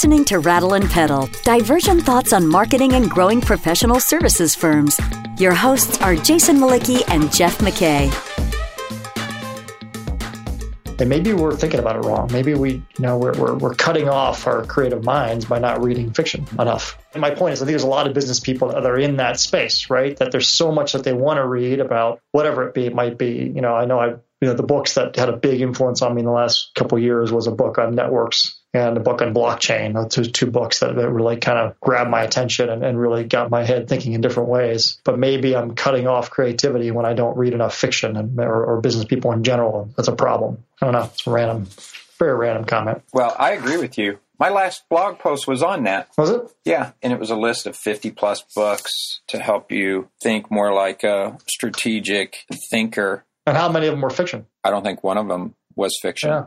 listening to Rattle and Pedal, divergent thoughts on marketing and growing professional services firms. Your hosts are Jason Mlicki and Jeff McKay. And maybe we're thinking about it wrong. Maybe we, you know, we're, we're, we're cutting off our creative minds by not reading fiction enough. And my point is, I think there's a lot of business people that are in that space, right? That there's so much that they want to read about whatever it be. It might be, you know, I know I, you know, the books that had a big influence on me in the last couple years was a book on networks and a book on blockchain. Those two books that, that really kind of grabbed my attention and, and really got my head thinking in different ways. But maybe I'm cutting off creativity when I don't read enough fiction and, or, or business people in general. That's a problem. I don't know. It's a random, very random comment. Well, I agree with you. My last blog post was on that. Was it? Yeah, and it was a list of 50 plus books to help you think more like a strategic thinker. And how many of them were fiction? I don't think one of them was fiction. Yeah.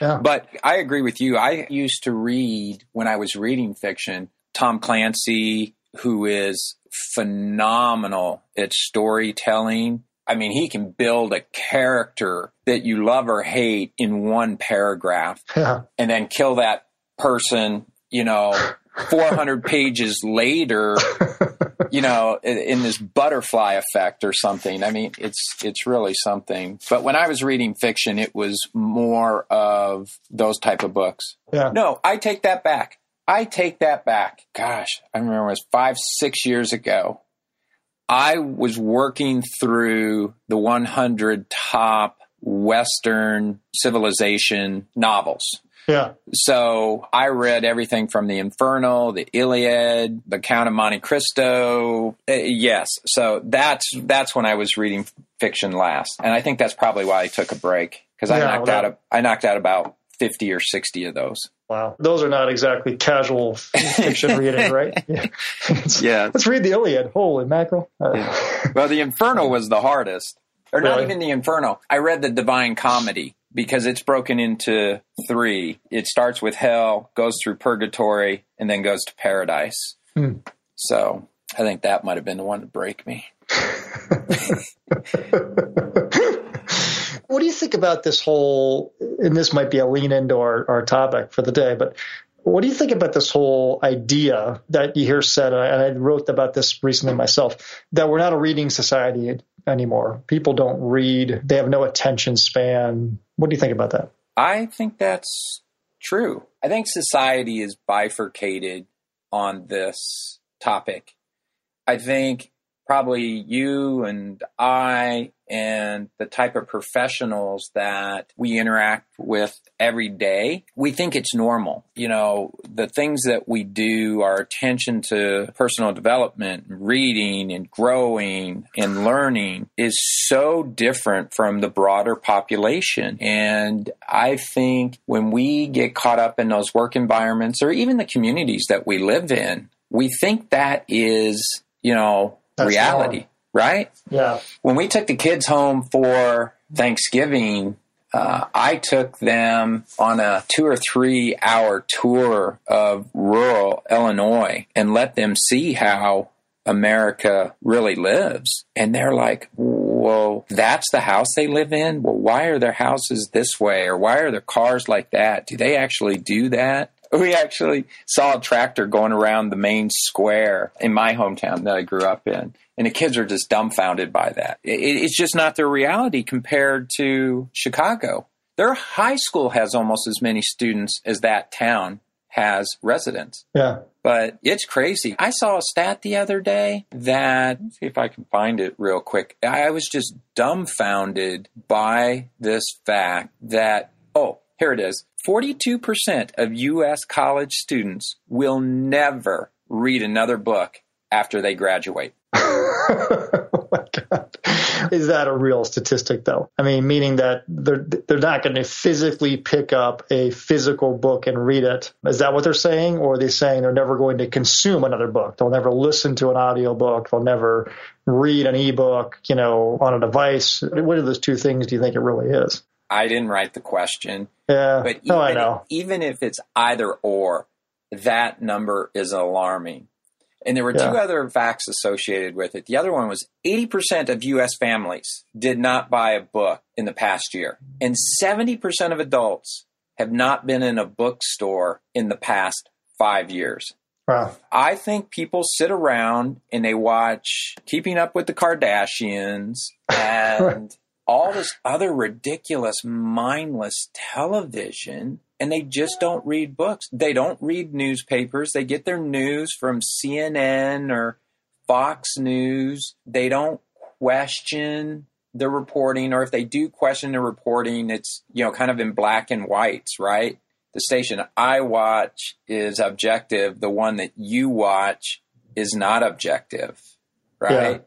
Yeah. But I agree with you. I used to read when I was reading fiction, Tom Clancy, who is phenomenal at storytelling. I mean, he can build a character that you love or hate in one paragraph Yeah. and then kill that person, you know, 400 pages later, you know, in, in this butterfly effect or something. I mean, it's it's really something. But when I was reading fiction, it was more of those type of books. Yeah. No, I take that back. I take that back. Gosh, I remember it was five, six years ago. I was working through the 100 top Western civilization novels. Yeah. So I read everything from the Inferno, the Iliad, the Count of Monte Cristo. Uh, yes, so that's that's when I was reading fiction last, and I think that's probably why I took a break because I Yeah, knocked well, out a, I knocked out about fifty or sixty of those. Wow. Those are not exactly casual fiction reading, right? Yeah. Yeah. Let's read the Iliad. Holy mackerel. Uh, Well, the Inferno was the hardest, or not even the Inferno. I read the Divine Comedy because it's broken into three. It starts with hell, goes through purgatory, and then goes to paradise. Hmm. So I think that might have been the one to break me. what do you think about this whole, and this might be a lean into our, our topic for the day, but what do you think about this whole idea that you hear said, and I, and I wrote about this recently myself, that we're not a reading society anymore? People don't read, they have no attention span. What do you think about that? I think that's true. I think society is bifurcated on this topic. I think probably you and I and the type of professionals that we interact with every day, we think it's normal. You know, the things that we do, our attention to personal development, reading and growing and learning is so different from the broader population. And I think when we get caught up in those work environments or even the communities that we live in, we think that is, you know, That's reality, right? Yeah. when we took the kids home for Thanksgiving, uh, I took them on a two or three hour tour of rural Illinois and let them see how America really lives. And they're like, well, that's the house they live in? Well, why are their houses this way? Or why are their cars like that? Do they actually do that? We actually saw a tractor going around the main square in my hometown that I grew up in. And the kids are just dumbfounded by that. It, it's just not their reality compared to Chicago. Their high school has almost as many students as that town has residents Yeah. but it's crazy. I saw a stat the other day that, let's see if I can find it real quick. I was just dumbfounded by this fact that, oh, here it is 42% of U.S. college students will never read another book after they graduate. oh my god. Is that a real statistic though? I mean, meaning that they're they're not going to physically pick up a physical book and read it. Is that what they're saying or are they saying they're never going to consume another book? They'll never listen to an audio book. they'll never read an ebook, you know, on a device. What are those two things do you think it really is? I didn't write the question, Yeah. but oh, even, no, I know. even if it's either or, that number is alarming. And there were Yeah. two other facts associated with it. The other one was 80% of U.S. families did not buy a book in the past year, and 70% of adults have not been in a bookstore in the past five years. Wow. I think people sit around and they watch Keeping Up with the Kardashians and all this other ridiculous, mindless television, and they just don't read books. They don't read newspapers. They get their news from CNN or Fox News. They don't question the reporting, or if they do question the reporting, it's, you know, kind of in black and whites, right? the station I watch is objective. The one that you watch is not objective, right? Yeah.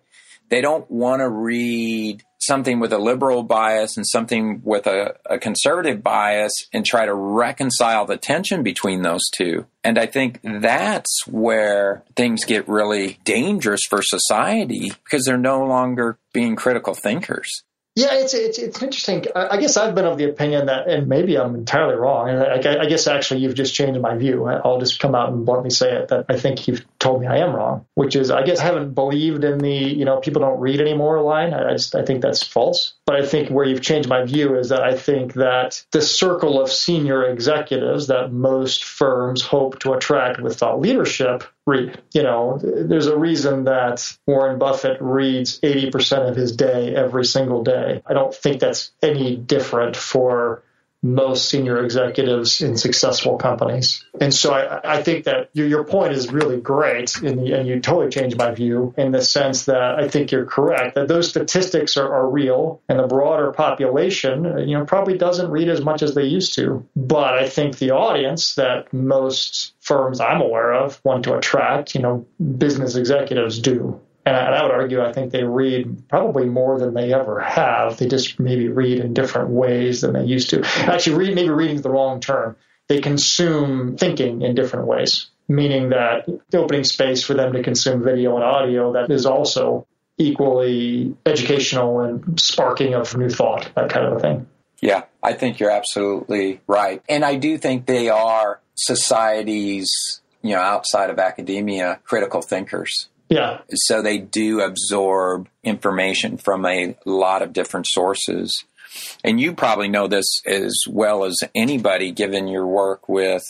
They don't want to read something with a liberal bias and something with a, a, conservative bias and try to reconcile the tension between those two. And I think that's where things get really dangerous for society because they're no longer being critical thinkers. Yeah, it's it's it's interesting. I guess I've been of the opinion that, and maybe I'm entirely wrong. And I, I, guess actually you've just changed my view. I'll just come out and bluntly say it that I think you've told me I am wrong. Which is, I guess I haven't believed in the you know people don't read anymore line. I just I think that's false. But I think where you've changed my view is that I think that the circle of senior executives that most firms hope to attract with thought leadership read. You know, there's a reason that Warren Buffett reads 80% of his day every single day. I don't think that's any different for most senior executives in successful companies. And so I, I think that your, your point is really great, the, and you totally changed my view in the sense that I think you're correct that those statistics are, are real, and the broader population, you know, probably doesn't read as much as they used to. But I think the audience that most firms I'm aware of want to attract, you know, business executives do. And I, and I, would argue, I think they read probably more than they ever have. They just maybe read in different ways than they used to. Actually, read maybe reading is the wrong term. They consume thinking in different ways, meaning that the opening space for them to consume video and audio that is also equally educational and sparking of new thought, that kind of a thing. Yeah, I think you're absolutely right. And I do think they are society's, you know, outside of academia, critical thinkers. Yeah. So they do absorb information from a lot of different sources. And you probably know this as well as anybody, given your work with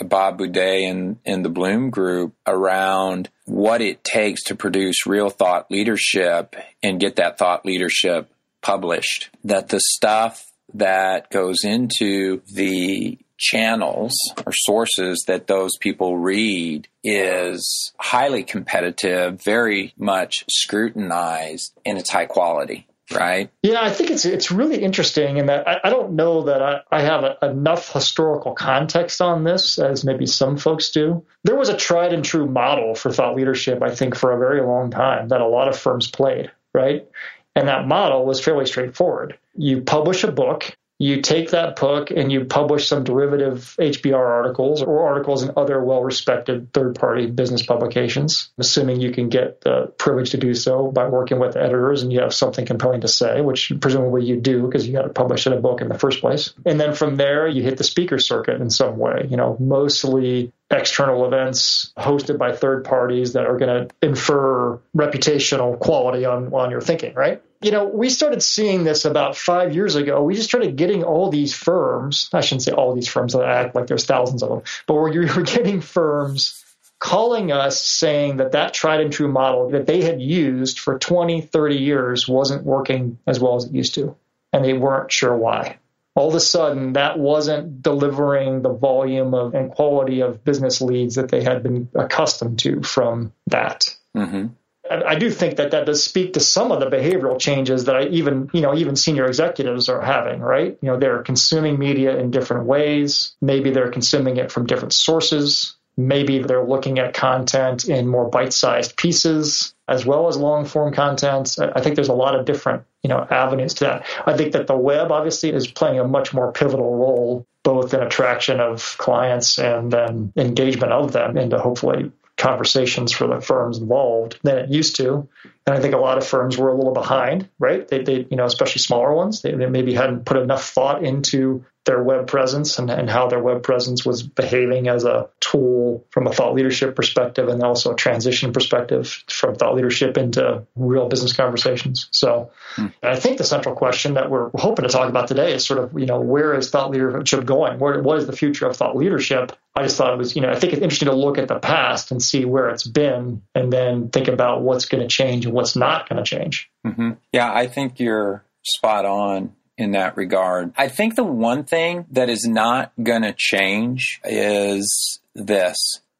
Bob Buday and, and the Bloom Group around what it takes to produce real thought leadership and get that thought leadership published. That the stuff that goes into the channels or sources that those people read is highly competitive, very much scrutinized, and it's high quality. Right. Yeah, I think it's it's really interesting in that I, I don't know that I, I have a, enough historical context on this as maybe some folks do. There was a tried and true model for thought leadership, I think, for a very long time that a lot of firms played, right? And that model was fairly straightforward. You publish a book, you take that book and you publish some derivative HBR articles or articles in other well respected third party business publications, assuming you can get the privilege to do so by working with the editors and you have something compelling to say, which presumably you do because you got to publish in a book in the first place. And then from there, you hit the speaker circuit in some way, you know, mostly external events hosted by third parties that are going to infer reputational quality on, on your thinking, right? You know, we started seeing this about five years ago. We just started getting all these firms, I shouldn't say all these firms that act like there's thousands of them, but we're, we're getting firms calling us saying that that tried and true model that they had used for 20, 30 years wasn't working as well as it used to. And they weren't sure why all of a sudden that wasn't delivering the volume of and quality of business leads that they had been accustomed to from that. Mm-hmm. I do think that that does speak to some of the behavioral changes that I even, you know, even senior executives are having, right? You know, they're consuming media in different ways. Maybe they're consuming it from different sources. Maybe they're looking at content in more bite-sized pieces as well as long form content. I think there's a lot of different, you know, avenues to that. I think that the web obviously is playing a much more pivotal role both in attraction of clients and then engagement of them into hopefully conversations for the firms involved than it used to. And I think a lot of firms were a little behind, right? They, they you know, especially smaller ones, they, they maybe hadn't put enough thought into their web presence and, and how their web presence was behaving as a tool from a thought leadership perspective and also a transition perspective from thought leadership into real business conversations. So hmm. I think the central question that we're hoping to talk about today is sort of, you know, where is thought leadership going? Where, what is the future of thought leadership? I just thought it was, you know, I think it's interesting to look at the past and see where it's been and then think about what's going to change and what's not going to change. Mm-hmm. Yeah, I think you're spot on in that regard. I think the one thing that is not going to change is this.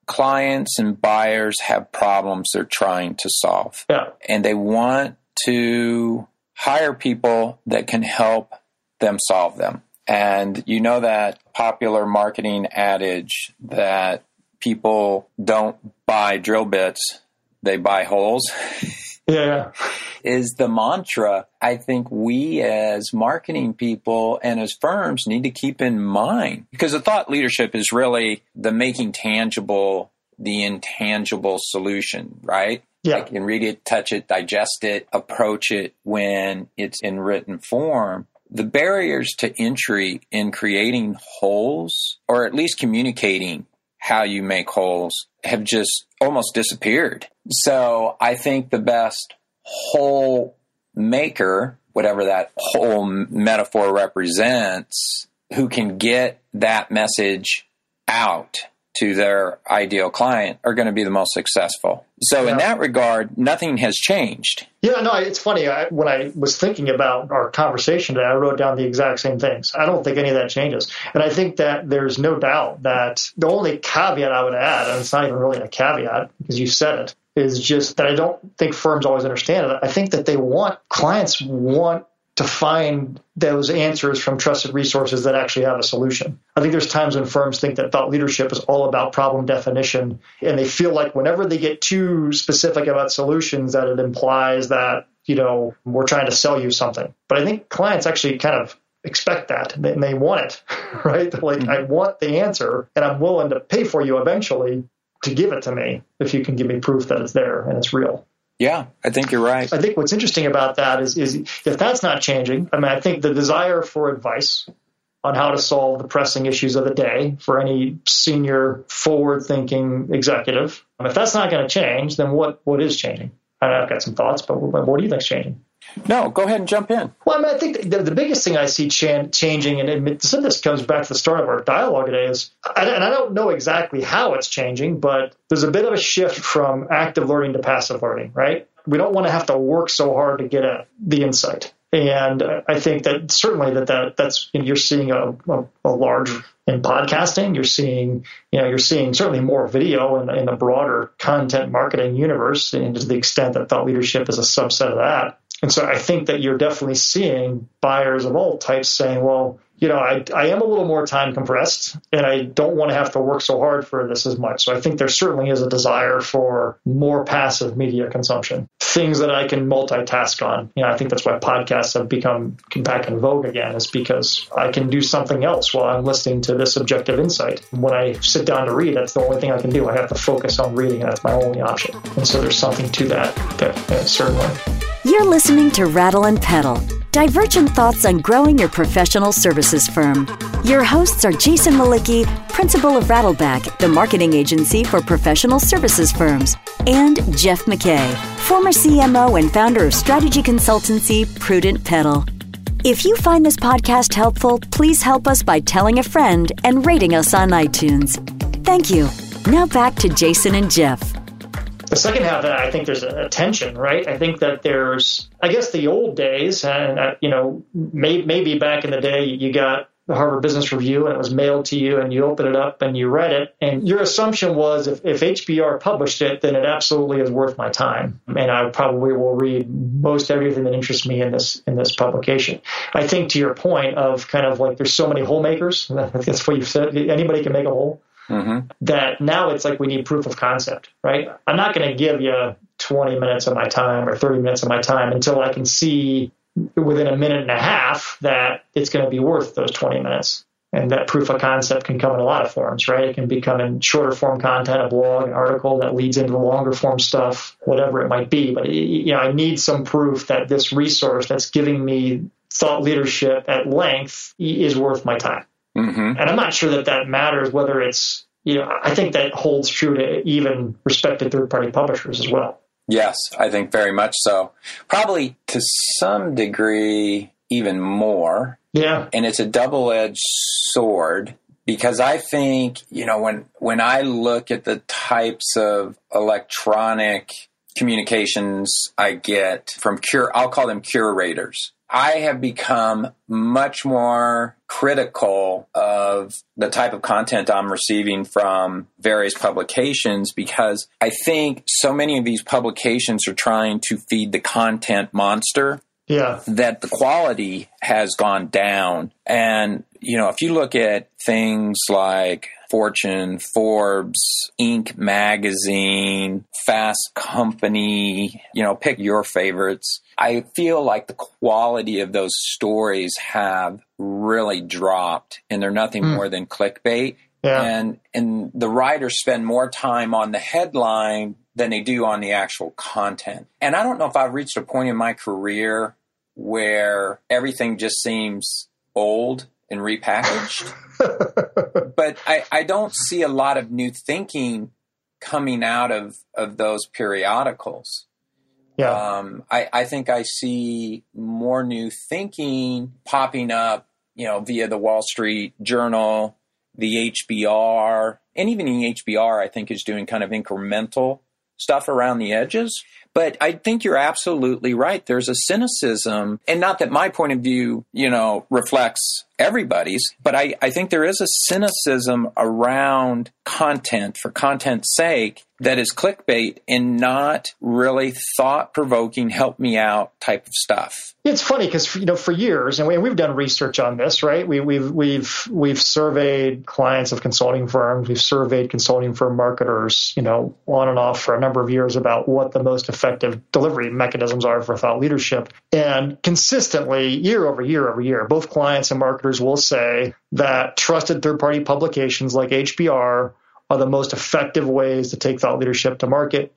Clients and buyers have problems they're trying to solve. Yeah. And they want to hire people that can help them solve them. And you know that popular marketing adage that people don't buy drill bits, they buy holes. Yeah. is the mantra I think we as marketing people and as firms need to keep in mind. Because the thought leadership is really the making tangible the intangible solution, right? Yeah. I can read it, touch it, digest it, approach it when it's in written form the barriers to entry in creating holes or at least communicating how you make holes have just almost disappeared. So I think the best hole maker, whatever that whole metaphor represents, who can get that message out to their ideal client are going to be the most successful. So yeah. in that regard, nothing has changed. Yeah, no, it's funny. I, when I was thinking about our conversation today, I wrote down the exact same things. I don't think any of that changes. And I think that there's no doubt that the only caveat I would add, and it's not even really a caveat because you said it, is just that I don't think firms always understand it. I think that they want clients want to find those answers from trusted resources that actually have a solution. I think there's times when firms think that thought leadership is all about problem definition, and they feel like whenever they get too specific about solutions, that it implies that you know we're trying to sell you something. But I think clients actually kind of expect that and they want it, right? Like mm-hmm. I want the answer, and I'm willing to pay for you eventually to give it to me if you can give me proof that it's there and it's real. Yeah, I think you're right. I think what's interesting about that is, is if that's not changing, I mean, I think the desire for advice on how to solve the pressing issues of the day for any senior forward thinking executive, if that's not going to change, then what, what is changing? I've got some thoughts, but what do you think is changing? No, go ahead and jump in. Well, I mean, I think the, the biggest thing I see ch- changing, and some of this comes back to the start of our dialogue today, is, and I don't know exactly how it's changing, but there's a bit of a shift from active learning to passive learning, right? We don't want to have to work so hard to get at the insight. And I think that certainly that, that that's you know, you're seeing a, a, a, large in podcasting. You're seeing you know you're seeing certainly more video in, in the broader content marketing universe, and to the extent that thought leadership is a subset of that. And so I think that you're definitely seeing buyers of all types saying, well, you know, I, I am a little more time compressed and I don't want to have to work so hard for this as much. So I think there certainly is a desire for more passive media consumption, things that I can multitask on. You know, I think that's why podcasts have become back in vogue again, is because I can do something else while I'm listening to this objective insight. When I sit down to read, that's the only thing I can do. I have to focus on reading. And that's my only option. And so there's something to that, that uh, certainly. You're listening to Rattle and Pedal, divergent thoughts on growing your professional services firm. Your hosts are Jason Mlicki, principal of Rattleback, the marketing agency for professional services firms, and Jeff McKay, former CMO and founder of strategy consultancy Prudent Pedal. If you find this podcast helpful, please help us by telling a friend and rating us on iTunes. Thank you. Now back to Jason and Jeff. The second half I think there's a tension, right? I think that there's, I guess, the old days, and uh, you know, may, maybe back in the day, you got the Harvard Business Review and it was mailed to you, and you open it up and you read it, and your assumption was if, if HBR published it, then it absolutely is worth my time, and I probably will read most everything that interests me in this in this publication. I think to your point of kind of like there's so many hole makers. That's what you said. Anybody can make a hole. Mm-hmm. That now it's like we need proof of concept, right? I'm not going to give you 20 minutes of my time or 30 minutes of my time until I can see within a minute and a half that it's going to be worth those 20 minutes. And that proof of concept can come in a lot of forms, right? It can become in shorter form content, a blog, an article that leads into longer form stuff, whatever it might be. But you know, I need some proof that this resource that's giving me thought leadership at length is worth my time. Mm-hmm. And I'm not sure that that matters whether it's, you know, I think that holds true to even respected third party publishers as well. Yes, I think very much so. Probably to some degree, even more. Yeah. And it's a double edged sword because I think, you know, when, when I look at the types of electronic communications I get from cure, I'll call them curators. I have become much more critical of the type of content I'm receiving from various publications because I think so many of these publications are trying to feed the content monster. Yeah. That the quality has gone down. And, you know, if you look at things like Fortune, Forbes, Inc. magazine, Fast Company, you know, pick your favorites. I feel like the quality of those stories have really dropped and they're nothing mm. more than clickbait. Yeah. And and the writers spend more time on the headline than they do on the actual content. And I don't know if I've reached a point in my career where everything just seems old and repackaged. but I, I don't see a lot of new thinking coming out of, of those periodicals. Yeah. Um, I, I think I see more new thinking popping up, you know, via the Wall Street Journal, the HBR, and even the HBR, I think, is doing kind of incremental stuff around the edges. But I think you're absolutely right. There's a cynicism, and not that my point of view, you know, reflects everybody's, but I, I think there is a cynicism around content for content's sake that is clickbait and not really thought provoking, help me out type of stuff. It's funny because you know for years, and, we, have done research on this, right? We, we've we've we've surveyed clients of consulting firms, we've surveyed consulting firm marketers, you know, on and off for a number of years about what the most effective delivery mechanisms are for thought leadership, and consistently, year over year over year, both clients and marketers will say that trusted third-party publications like HBR are the most effective ways to take thought leadership to market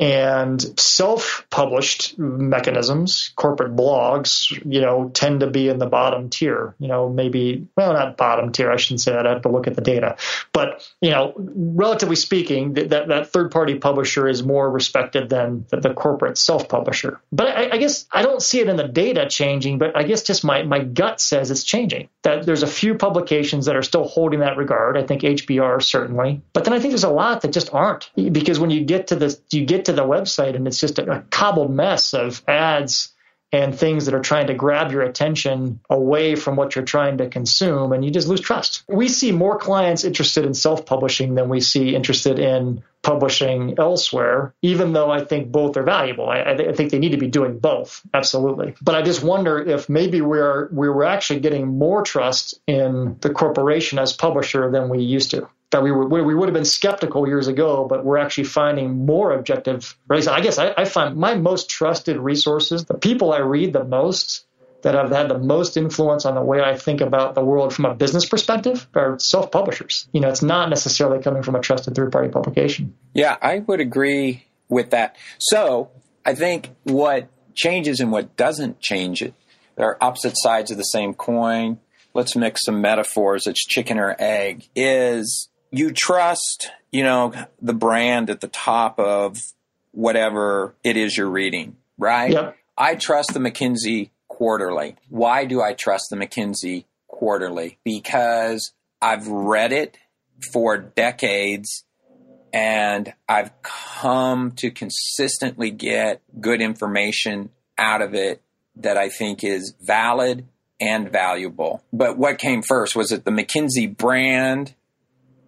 and self-published mechanisms corporate blogs you know tend to be in the bottom tier you know maybe well not bottom tier i shouldn't say that i have to look at the data. But you know relatively speaking that that third party publisher is more respected than the, the corporate self-publisher. But I, I guess i don't see it in the data changing but i guess just my my gut says it's changing that there's a few publications that are still holding that regard i think hbr certainly. But then i think there's a lot that just aren't because when you get to this you get to the website and it's just a, a cobbled mess of ads and things that are trying to grab your attention away from what you're trying to consume, and you just lose trust. We see more clients interested in self publishing than we see interested in publishing elsewhere, even though I think both are valuable. I, I, think they need to be doing both, absolutely. But I just wonder if maybe we're we were actually getting more trust in the corporation as publisher than we used to that we were we would have been skeptical years ago, but we're actually finding more objective. I guess I, I find my most trusted resources, the people I read the most, that have had the most influence on the way I think about the world from a business perspective are self publishers. You know, it's not necessarily coming from a trusted third party publication. Yeah, I would agree with that. So I think what changes and what doesn't change it, there are opposite sides of the same coin. Let's mix some metaphors. It's chicken or egg. Is you trust, you know, the brand at the top of whatever it is you're reading, right? Yep. I trust the McKinsey quarterly. Why do I trust the McKinsey quarterly? Because I've read it for decades and I've come to consistently get good information out of it that I think is valid and valuable. But what came first? Was it the McKinsey brand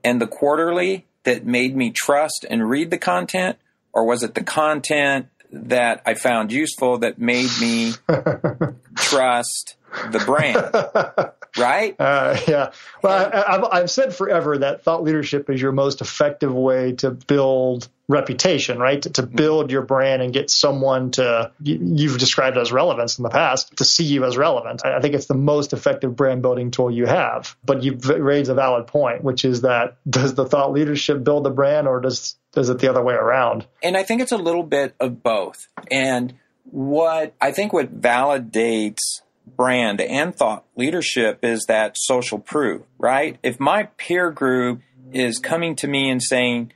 and the quarterly that made me trust and read the content, or was it the content that I found useful that made me trust the brand? right? Uh, yeah. Well, I, have I've said forever that thought leadership is your most effective way to build reputation, right? To, to mm-hmm. build your brand and get someone to, you, have described as relevance in the past, to see you as relevant. I, I think it's the most effective brand building tool you have. But you've raised a valid point, which is that does the thought leadership build the brand or does, does it the other way around? And I think it's a little bit of both. And what I think what validates brand and thought leadership is that social proof, right? If my peer group is coming to me and saying,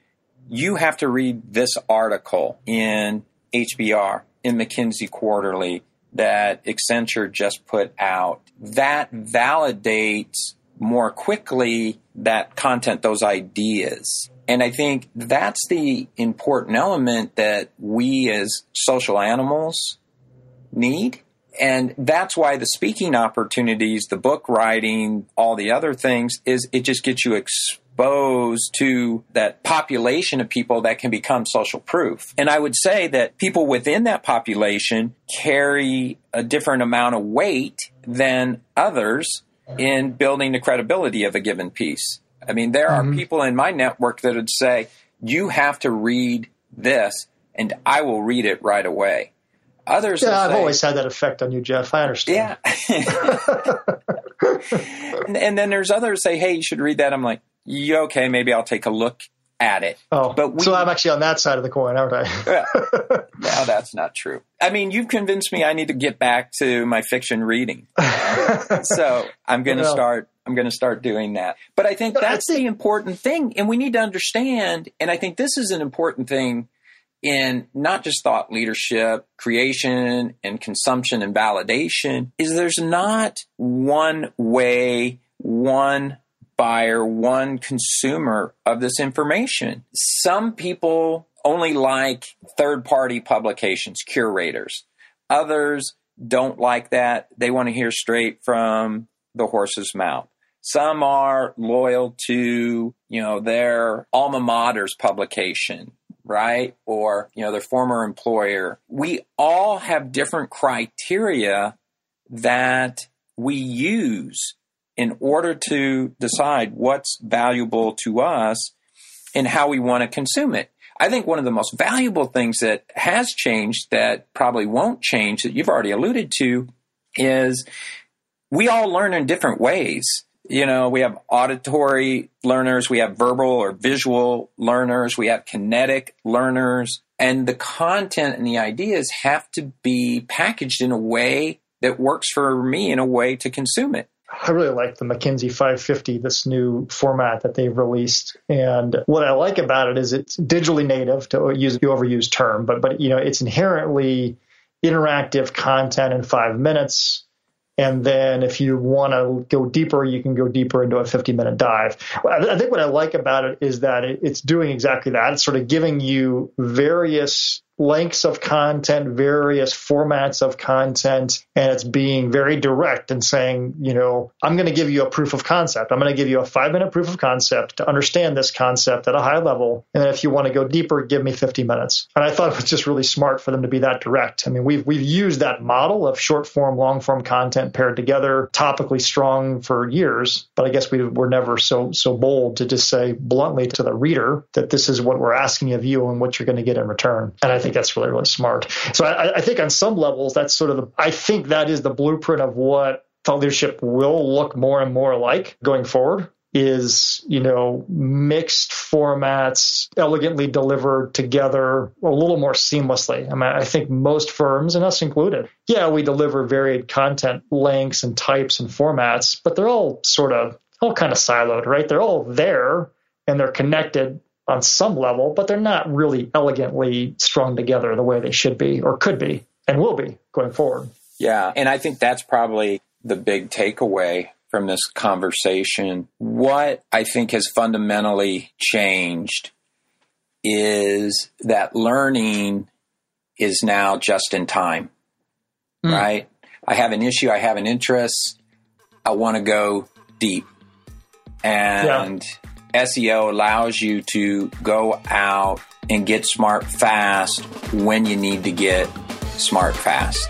you have to read this article in HBR, in McKinsey Quarterly that Accenture just put out, that validates more quickly that content, those ideas. And I think that's the important element that we as social animals need. And that's why the speaking opportunities, the book writing, all the other things is it just gets you exposed to that population of people that can become social proof. And I would say that people within that population carry a different amount of weight than others in building the credibility of a given piece. I mean, there mm-hmm. are people in my network that would say, you have to read this and I will read it right away. Others, yeah, I've say, always had that effect on you, Jeff. I understand. Yeah. and, and, then there's others say, "Hey, you should read that." I'm like, "Yeah, okay, maybe I'll take a look at it." Oh, but we, so I'm actually on that side of the coin, aren't I? no, that's not true. I mean, you've convinced me I need to get back to my fiction reading. so I'm going to well, start. I'm going to start doing that. But I think that's I think, the important thing, and we need to understand. And I think this is an important thing in not just thought leadership, creation and consumption and validation is there's not one way, one buyer, one consumer of this information. Some people only like third party publications, curators. Others don't like that. They want to hear straight from the horse's mouth. Some are loyal to, you know, their alma mater's publication right? Or, you know, their former employer. We all have different criteria that we use in order to decide what's valuable to us and how we want to consume it. I think one of the most valuable things that has changed that probably won't change that you've already alluded to is we all learn in different ways you know, we have auditory learners, we have verbal or visual learners, we have kinetic learners, and the content and the ideas have to be packaged in a way that works for me in a way to consume it. I really like the McKinsey 550, this new format that they've released. And what I like about it is it's digitally native to use the overused term, but but you know, it's inherently interactive content in five minutes and then if you want to go deeper, you can go deeper into a 50 minute dive. I think what I like about it is that it's doing exactly that. It's sort of giving you various lengths of content, various formats of content, and it's being very direct and saying, you know, I'm going to give you a proof of concept. I'm going to give you a five minute proof of concept to understand this concept at a high level. And if you want to go deeper, give me 50 minutes. And I thought it was just really smart for them to be that direct. I mean, we've, we've used that model of short form, long form content paired together, topically strong for years. But I guess we were never so, so bold to just say bluntly to the reader that this is what we're asking of you and what you're going to get in return. And I think think that's really, really smart. So I, I think on some levels, that's sort of the, I think that is the blueprint of what thought leadership will look more and more like going forward is, you know, mixed formats, elegantly delivered together a little more seamlessly. I mean, I think most firms, and us included, yeah, we deliver varied content lengths and types and formats, but they're all sort of all kind of siloed, right? They're all there and they're connected on some level, but they're not really elegantly strung together the way they should be or could be and will be going forward. Yeah. And I think that's probably the big takeaway from this conversation. What I think has fundamentally changed is that learning is now just in time, mm. right? I have an issue, I have an interest, I want to go deep. And yeah. SEO allows you to go out and get smart fast when you need to get smart fast.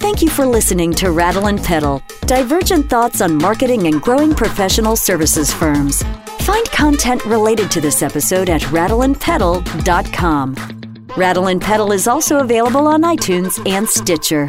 Thank you for listening to Rattle and Pedal, divergent thoughts on marketing and growing professional services firms. Find content related to this episode at rattleandpedal.com. Rattle and Pedal is also available on iTunes and Stitcher.